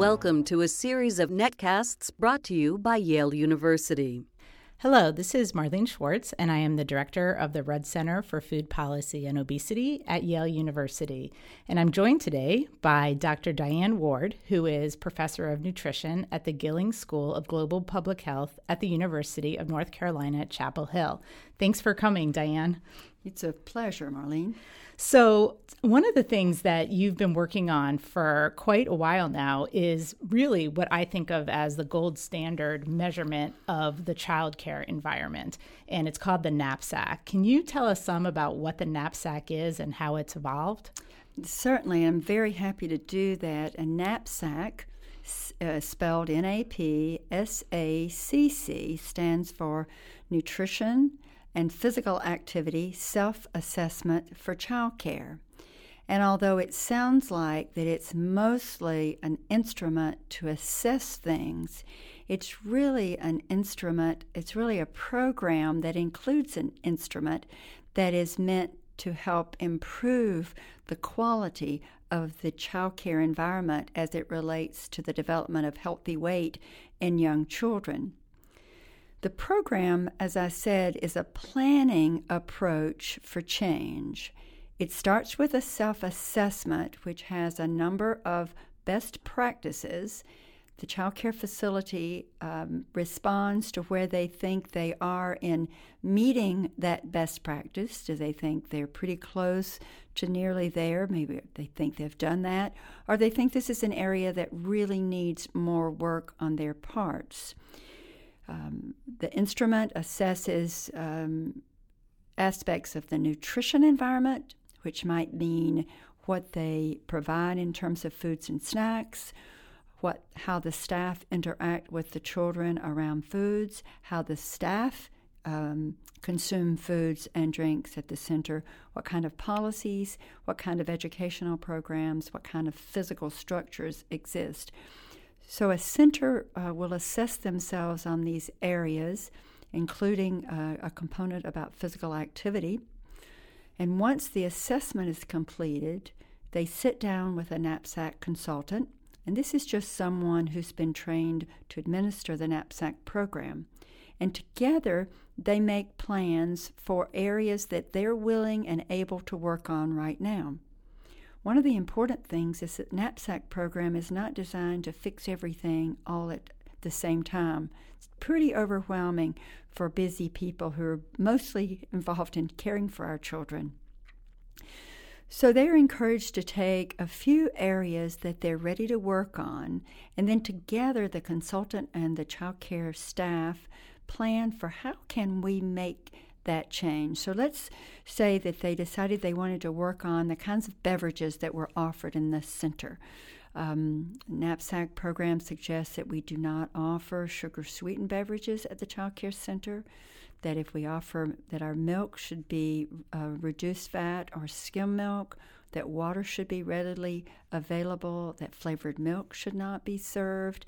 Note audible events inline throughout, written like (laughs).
Welcome to a series of netcasts brought to you by Yale University. Hello, this is Marlene Schwartz, and I am the director of the Rudd Center for Food Policy and Obesity at Yale University. And I'm joined today by Dr. Dianne Ward, who is professor of nutrition at the Gillings School of Global Public Health at the University of North Carolina at Chapel Hill. Thanks for coming, Dianne. It's a pleasure, Marlene. So, one of the things that you've been working on for quite a while now is really what I think of as the gold standard measurement of the childcare environment, and it's called the NAP SACC. Can you tell us some about what the NAP SACC is and how it's evolved? Certainly, I'm very happy to do that. A NAP SACC, uh, spelled N A P S A C C, stands for Nutrition and physical activity self assessment for childcare. And although it sounds like that it's mostly an instrument to assess things, it's really an instrument, it's really a program that includes an instrument that is meant to help improve the quality of the childcare environment as it relates to the development of healthy weight in young children. The program, as I said, is a planning approach for change. It starts with a self assessment, which has a number of best practices. The child care facility um, responds to where they think they are in meeting that best practice. Do they think they're pretty close to nearly there? Maybe they think they've done that, or they think this is an area that really needs more work on their parts. Um, the instrument assesses um, aspects of the nutrition environment, which might mean what they provide in terms of foods and snacks, what how the staff interact with the children around foods, how the staff um, consume foods and drinks at the center, what kind of policies, what kind of educational programs, what kind of physical structures exist. So a center uh, will assess themselves on these areas, including uh, a component about physical activity. And once the assessment is completed, they sit down with a NAP SACC consultant, and this is just someone who's been trained to administer the NAP SACC program. And together, they make plans for areas that they're willing and able to work on right now. One of the important things is that NAP SACC program is not designed to fix everything all at the same time. It's pretty overwhelming for busy people who are mostly involved in caring for our children. So they're encouraged to take a few areas that they're ready to work on, and then together the consultant and the child care staff plan for how can we make that change. So let's say that they decided they wanted to work on the kinds of beverages that were offered in the center. Um, NAP SACC program suggests that we do not offer sugar sweetened beverages at the child care center. That if we offer that our milk should be uh, reduced fat or skim milk, that water should be readily available, that flavored milk should not be served,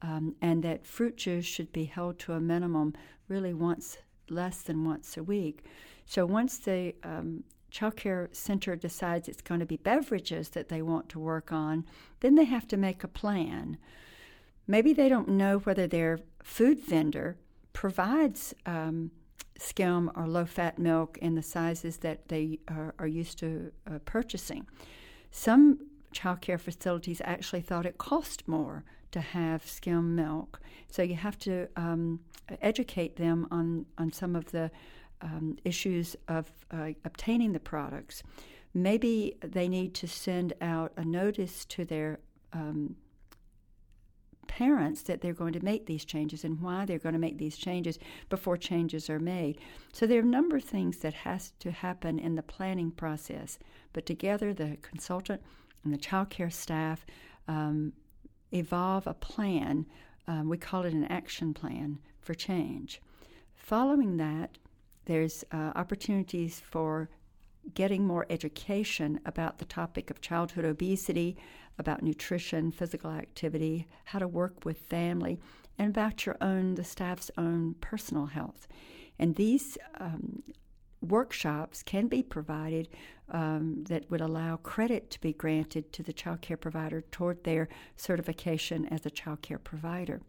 um, and that fruit juice should be held to a minimum really once less than once a week. So once the um, child care center decides it's going to be beverages that they want to work on, then they have to make a plan. Maybe they don't know whether their food vendor provides um, skim or low fat milk in the sizes that they are, are used to uh, purchasing. Some child care facilities actually thought it cost more to have skim milk. So you have to um, educate them on, on some of the um, issues of uh, obtaining the products. Maybe they need to send out a notice to their um, parents that they're going to make these changes and why they're going to make these changes before changes are made. So there are a number of things that has to happen in the planning process. But together, the consultant and the child care staff um, evolve a plan. Um, we call it an action plan for change. Following that, there's uh, opportunities for getting more education about the topic of childhood obesity, about nutrition, physical activity, how to work with family, and about your own, the staff's own personal health. And these um, workshops can be provided um, that would allow credit to be granted to the child care provider toward their certification as a child care provider.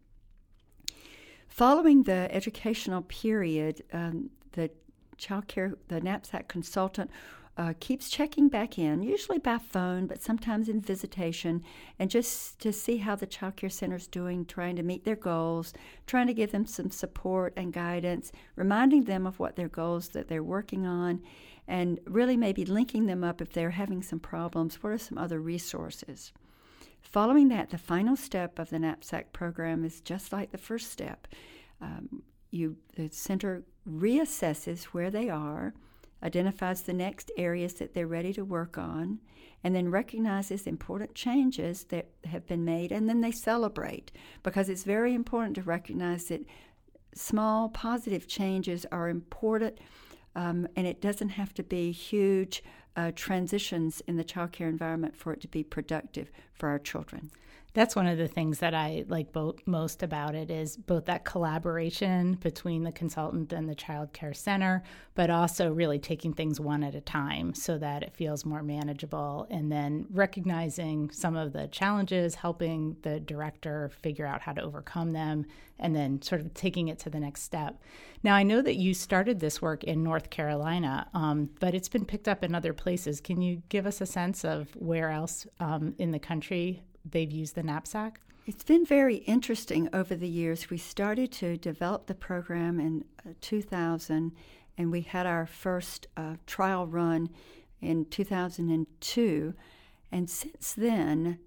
Following the educational period, um, the child care, the NAP SACC consultant uh, keeps checking back in, usually by phone, but sometimes in visitation, and just to see how the child care center is doing, trying to meet their goals, trying to give them some support and guidance, reminding them of what their goals that they're working on, and really maybe linking them up if they're having some problems. What are some other resources? Following that, the final step of the NAP SACC program is just like the first step. Um, you the center reassesses where they are identifies the next areas that they're ready to work on, and then recognizes important changes that have been made, and then they celebrate because it's very important to recognize that small positive changes are important. Um, and it doesn't have to be huge uh, transitions in the childcare environment for it to be productive for our children that's one of the things that I like both most about it is both that collaboration between the consultant and the child care center, but also really taking things one at a time so that it feels more manageable and then recognizing some of the challenges, helping the director figure out how to overcome them, and then sort of taking it to the next step. Now, I know that you started this work in North Carolina, um, but it's been picked up in other places. Can you give us a sense of where else um, in the country they've used the NAP SACC? It's been very interesting over the years. We started to develop the program in uh, 2000, and we had our first uh, trial run in 2002. And since then,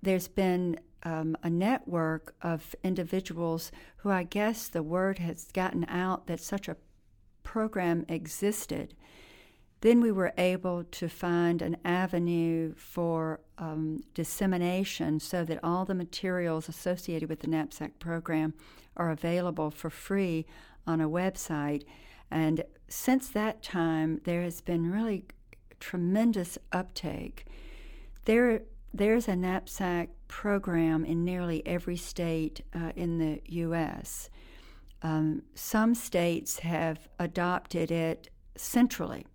there's been um, a network of individuals who I guess the word has gotten out that such a program existed. Then we were able to find an avenue for um, dissemination so that all the materials associated with the NAP SACC program are available for free on a website. And since that time, there has been really tremendous uptake. There, there's a NAP SACC program in nearly every state uh, in the U.S. Um, some states have adopted it centrally.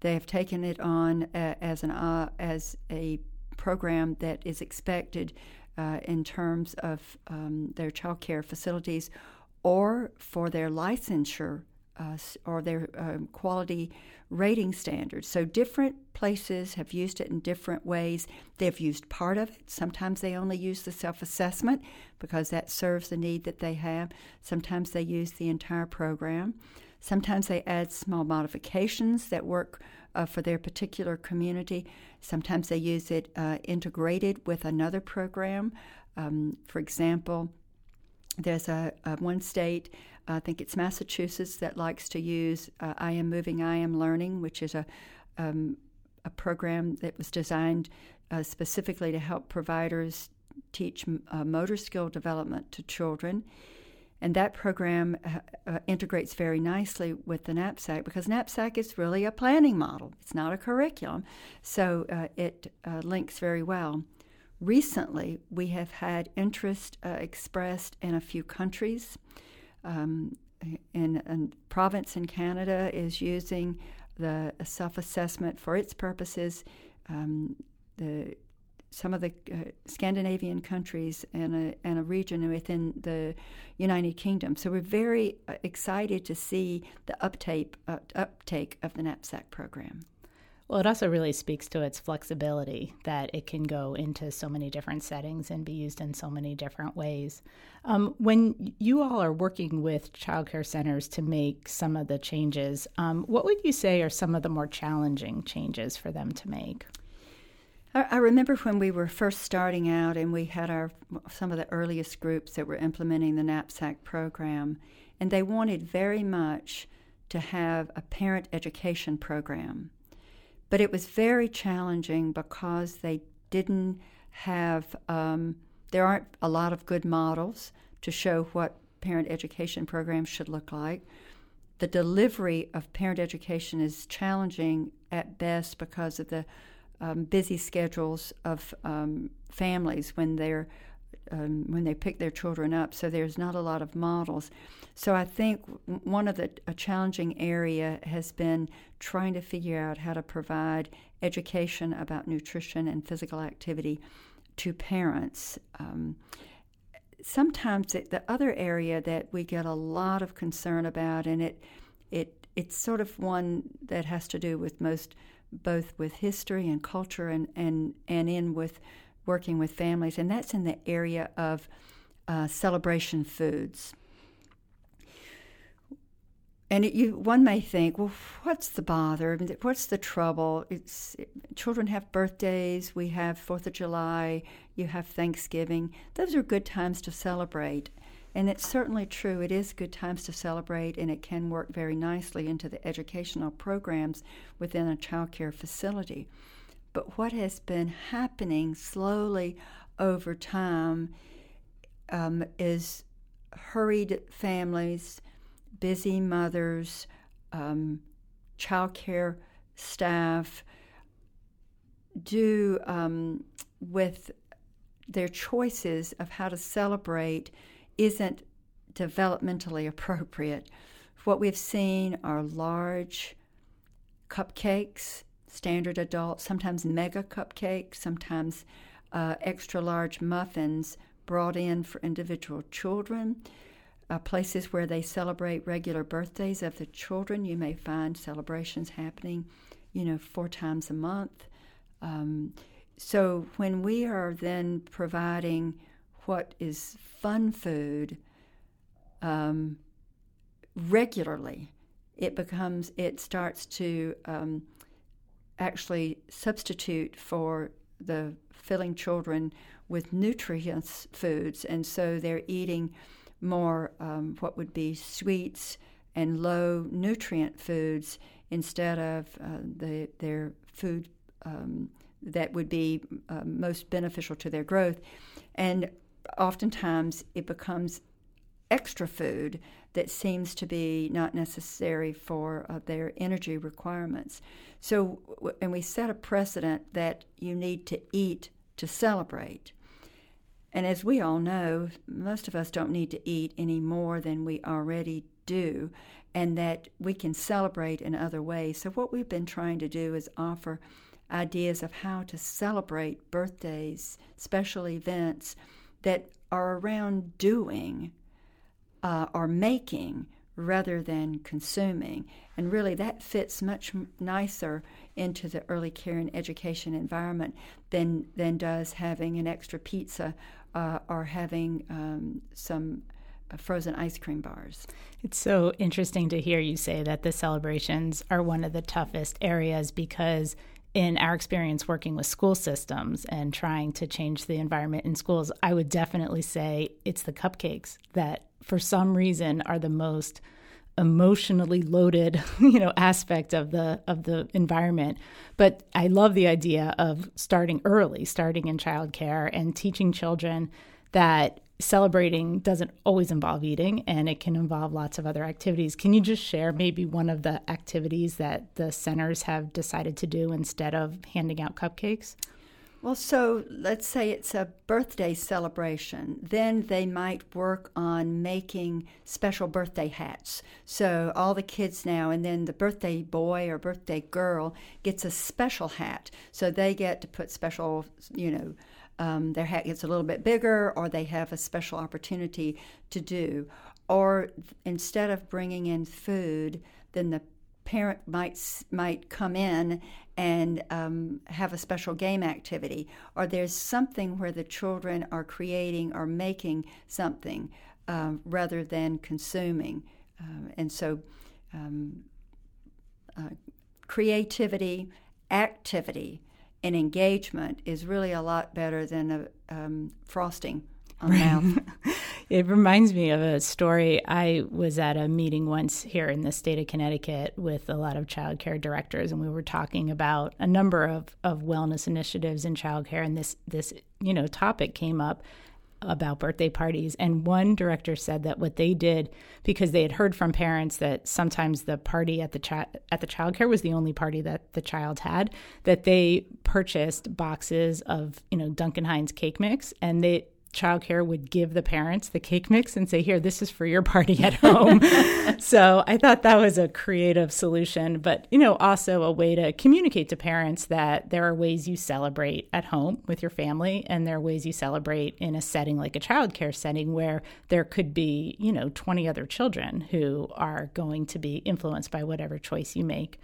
They have taken it on uh, as an uh, as a program that is expected uh, in terms of um, their child care facilities or for their licensure uh, or their um, quality rating standards. So different places have used it in different ways. They've used part of it. Sometimes they only use the self assessment because that serves the need that they have. Sometimes they use the entire program. Sometimes they add small modifications that work uh, for their particular community. Sometimes they use it uh, integrated with another program. Um, for example, there's a, a, one state, I think it's Massachusetts, that likes to use uh, I Am Moving, I Am Learning, which is a um, a program that was designed uh, specifically to help providers teach uh, motor skill development to children. And that program uh, uh, integrates very nicely with the NAP SACC because NAP SACC is really a planning model. It's not a curriculum, so uh, it links very well. Recently, we have had interest expressed in a few countries. Um, in a province in Canada is using the self-assessment for its purposes. Um, the some of the uh, Scandinavian countries and a, and a region within the United Kingdom. So we're very uh, excited to see the uptake, uh, uptake of the NAP SACC program. Well, it also really speaks to its flexibility that it can go into so many different settings and be used in so many different ways. Um, when you all are working with childcare centers to make some of the changes, um, what would you say are some of the more challenging changes for them to make? I, remember when we were first starting out and we had our some of the earliest groups that were implementing the NAP SACC program, and they wanted very much to have a parent education program. But it was very challenging because they didn't have, um, there aren't a lot of good models to show what parent education programs should look like. The delivery of parent education is challenging at best because of the um, busy schedules of um, families when they're um, when they pick their children up. So there's not a lot of models. So I think one of the a challenging area has been trying to figure out how to provide education about nutrition and physical activity to parents. Um, sometimes it, the other area that we get a lot of concern about, and it it it's sort of one that has to do with most both with history and culture and and and in with working with families, and that's in the area of uh, celebration foods. And it, you, one may think, well, what's the bother? What's the trouble? It's it, children have birthdays. We have Fourth of July. You have Thanksgiving. Those are good times to celebrate, and it's certainly true. It is good times to celebrate, and it can work very nicely into the educational programs within a child care facility. But what has been happening slowly over time um, is hurried families busy mothers, um, childcare staff do um, with their choices of how to celebrate isn't developmentally (laughs) appropriate. What we've seen are large cupcakes, standard adult, sometimes mega cupcakes, sometimes uh, extra large muffins brought in for individual children uh, places where they celebrate regular birthdays of the children. You may find celebrations happening, you know, four times a month. Um, so when we are then providing what is fun food um, regularly, it becomes it starts to um, actually substitute for the filling children with nutritious foods, and so they're eating more um, what would be sweets and low nutrient foods instead of uh, the, their food um, that would be uh, most beneficial to their growth. And oftentimes it becomes extra food that seems to be not necessary for uh, their energy requirements. So, and we set a precedent that you need to eat to celebrate. And as we all know, most of us don't need to eat any more than we already do, and that we can celebrate in other ways. So, what we've been trying to do is offer ideas of how to celebrate birthdays, special events that are around doing uh, or making rather than consuming. And really, that fits much nicer into the early care and education environment than, than does having an extra pizza uh, are having um, some frozen ice cream bars. It's so interesting to hear you say that the celebrations are one of the toughest areas because in our experience working with school systems and trying to change the environment in schools, I would definitely say it's the cupcakes that for some reason are the most emotionally loaded (laughs) you know aspect of the of the environment. But i love the idea of starting early starting in childcare and teaching children that celebrating doesn't always involve eating and it can involve lots of other activities can you just share maybe one of the activities that the centers have decided to do instead of handing out cupcakes well, so let's say it's a birthday celebration. Then they might work on making special birthday hats. So all the kids now, and then the birthday boy or birthday girl gets a special hat. So they get to put special, you know, um, their hat gets a little bit bigger, or they have a special opportunity to do. Or instead of bringing in food, then the parent might might come in and um, have a special game activity, or there's something where the children are creating or making something um, rather than consuming, uh, and so um, uh, creativity, activity, and engagement is really a lot better than a um, frosting on right. mouth. (laughs) it reminds me of a story. I was at a meeting once here in the state of Connecticut with a lot of childcare directors, and we were talking about a number of, of wellness initiatives in childcare, and this this you know topic came up about birthday parties. And one director said that what they did because they had heard from parents that sometimes the party at the child at the childcare was the only party that the child had that they purchased boxes of you know Duncan Hines cake mix and they childcare would give the parents the cake mix and say, Here, this is for your party at home. (laughs) so I thought that was a creative solution, but you know, also a way to communicate to parents that there are ways you celebrate at home with your family and there are ways you celebrate in a setting like a childcare setting where there could be, you know, 20 other children who are going to be influenced by whatever choice you make.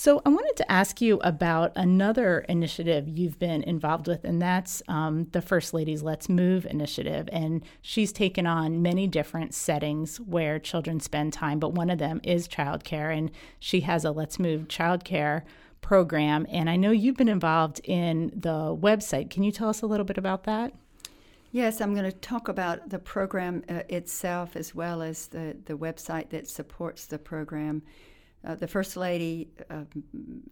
So, I wanted to ask you about another initiative you've been involved with, and that's um, the First Lady's Let's Move initiative. And she's taken on many different settings where children spend time, but one of them is childcare. And she has a Let's Move childcare program. And I know you've been involved in the website. Can you tell us a little bit about that? Yes, I'm going to talk about the program uh, itself as well as the, the website that supports the program. Uh, the First Lady uh,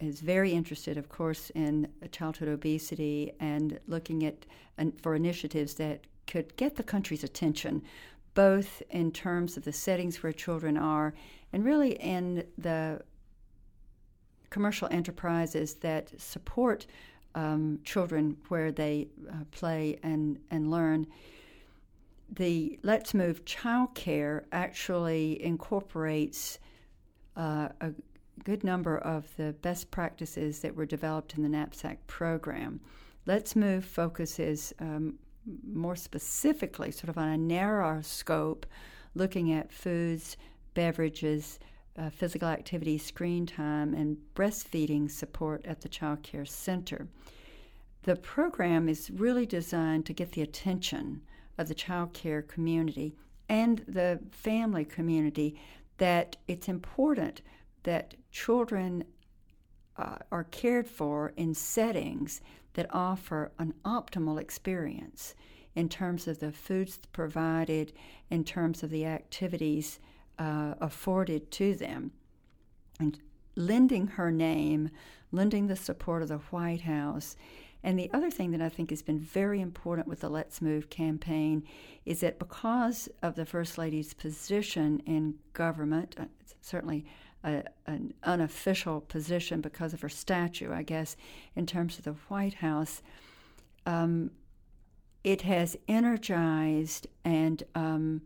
is very interested, of course, in childhood obesity and looking at for initiatives that could get the country's attention, both in terms of the settings where children are and really in the commercial enterprises that support um, children where they uh, play and, and learn. The Let's Move Child Care actually incorporates uh, a good number of the best practices that were developed in the NAP SACC program. Let's Move focuses um, more specifically, sort of on a narrower scope, looking at foods, beverages, uh, physical activity, screen time, and breastfeeding support at the child care center. The program is really designed to get the attention of the child care community and the family community that it's important that children uh, are cared for in settings that offer an optimal experience in terms of the foods provided, in terms of the activities uh, afforded to them. And lending her name, lending the support of the White House, and the other thing that I think has been very important with the Let's Move campaign is that because of the First Lady's position in government, uh, certainly a, an unofficial position because of her statue, I guess, in terms of the White House, um, it has energized and um,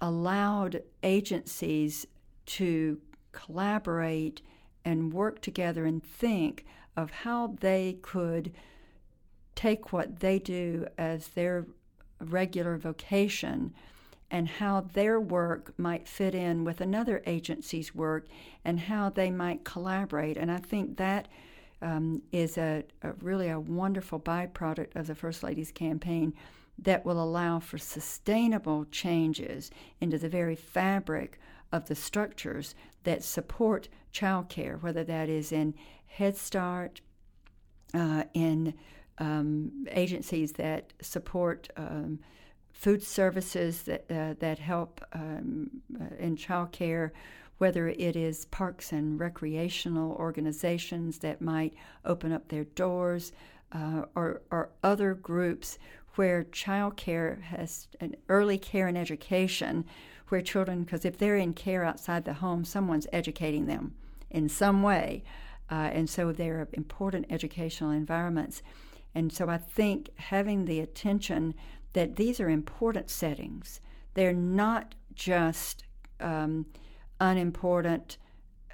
allowed agencies to collaborate and work together and think of how they could take what they do as their regular vocation and how their work might fit in with another agency's work and how they might collaborate. And I think that um, is a, a, really a wonderful byproduct of the First Lady's campaign that will allow for sustainable changes into the very fabric of the structures that support childcare, whether that is in Head Start, uh, in um, agencies that support um, food services that, uh, that help um, uh, in childcare, whether it is parks and recreational organizations that might open up their doors, uh, or, or other groups where childcare has an early care and education, where children, because if they're in care outside the home, someone's educating them in some way. Uh, and so they're important educational environments. And so I think having the attention that these are important settings, they're not just um, unimportant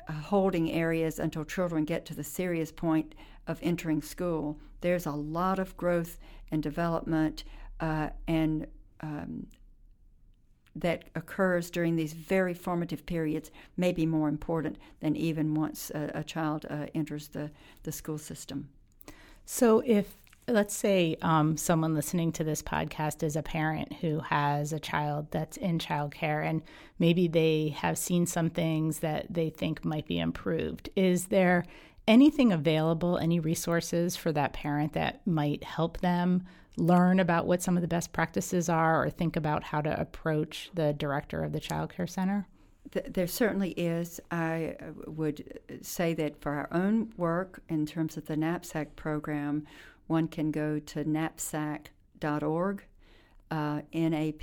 uh, holding areas until children get to the serious point of entering school. There's a lot of growth and development uh, and um, that occurs during these very formative periods may be more important than even once a, a child uh, enters the, the school system. So, if let's say um, someone listening to this podcast is a parent who has a child that's in childcare and maybe they have seen some things that they think might be improved, is there anything available, any resources for that parent that might help them learn about what some of the best practices are or think about how to approach the director of the child care center? There certainly is. I uh, would say that for our own work in terms of the NAP SACC program, one can go to napsacc.org, uh, N-A-P-S-A-C-C.org.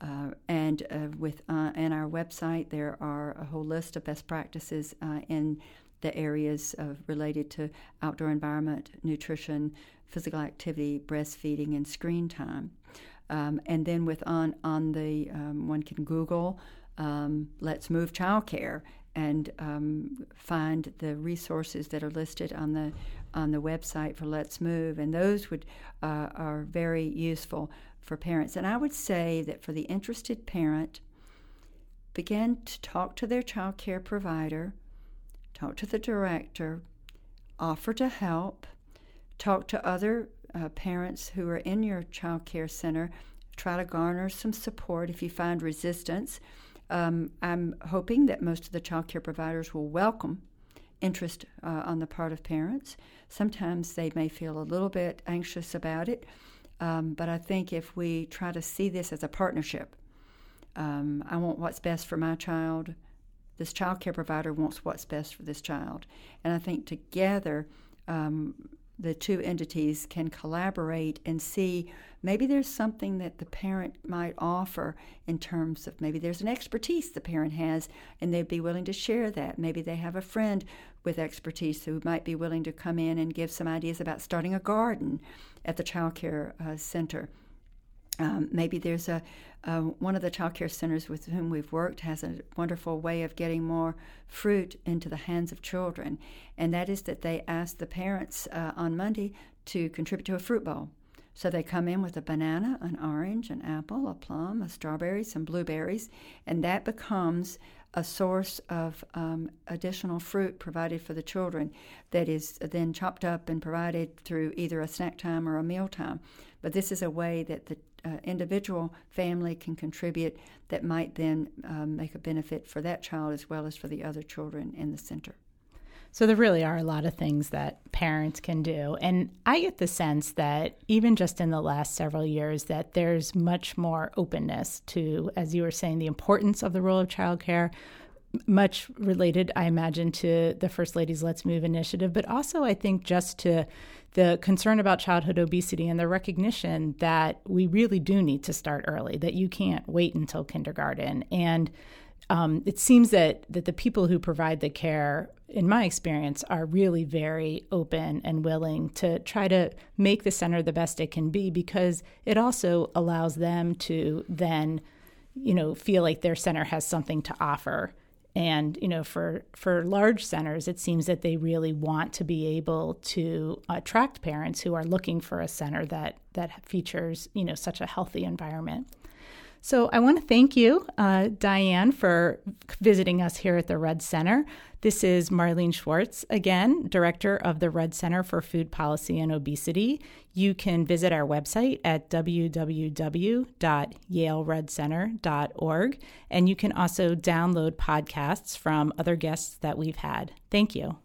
Uh, and uh, with uh, in our website, there are a whole list of best practices uh, in the areas of, related to outdoor environment, nutrition, physical activity, breastfeeding, and screen time. Um, and then with on on the um, one can Google um, Let's Move Childcare and um, find the resources that are listed on the on the website for Let's Move, and those would uh, are very useful for parents. And I would say that for the interested parent, begin to talk to their child care provider, talk to the director, offer to help, talk to other uh, parents who are in your child care center, try to garner some support if you find resistance. Um, I'm hoping that most of the child care providers will welcome interest uh, on the part of parents. Sometimes they may feel a little bit anxious about it, um, but I think if we try to see this as a partnership, um, I want what's best for my child. This child care provider wants what's best for this child. And I think together, um, the two entities can collaborate and see maybe there's something that the parent might offer in terms of maybe there's an expertise the parent has and they'd be willing to share that. Maybe they have a friend with expertise who might be willing to come in and give some ideas about starting a garden at the child care uh, center. Um, maybe there's a uh, one of the child care centers with whom we've worked has a wonderful way of getting more fruit into the hands of children, and that is that they ask the parents uh, on Monday to contribute to a fruit bowl. So they come in with a banana, an orange, an apple, a plum, a strawberry, some blueberries, and that becomes a source of um, additional fruit provided for the children that is then chopped up and provided through either a snack time or a meal time. But this is a way that the uh, individual family can contribute that might then um, make a benefit for that child as well as for the other children in the center. So there really are a lot of things that parents can do. And I get the sense that even just in the last several years that there's much more openness to as you were saying the importance of the role of childcare much related I imagine to the First Lady's Let's Move initiative, but also I think just to the concern about childhood obesity and the recognition that we really do need to start early, that you can't wait until kindergarten. And um, it seems that, that the people who provide the care, in my experience, are really very open and willing to try to make the center the best it can be because it also allows them to then, you know, feel like their center has something to offer. And you know for for large centers it seems that they really want to be able to attract parents who are looking for a center that that features you know such a healthy environment so I want to thank you, uh, Dianne, for visiting us here at the Rudd Center. This is Marlene Schwartz, again, Director of the Rudd Center for Food Policy and Obesity. You can visit our website at www.yaleruddcenter.org, and you can also download podcasts from other guests that we've had. Thank you.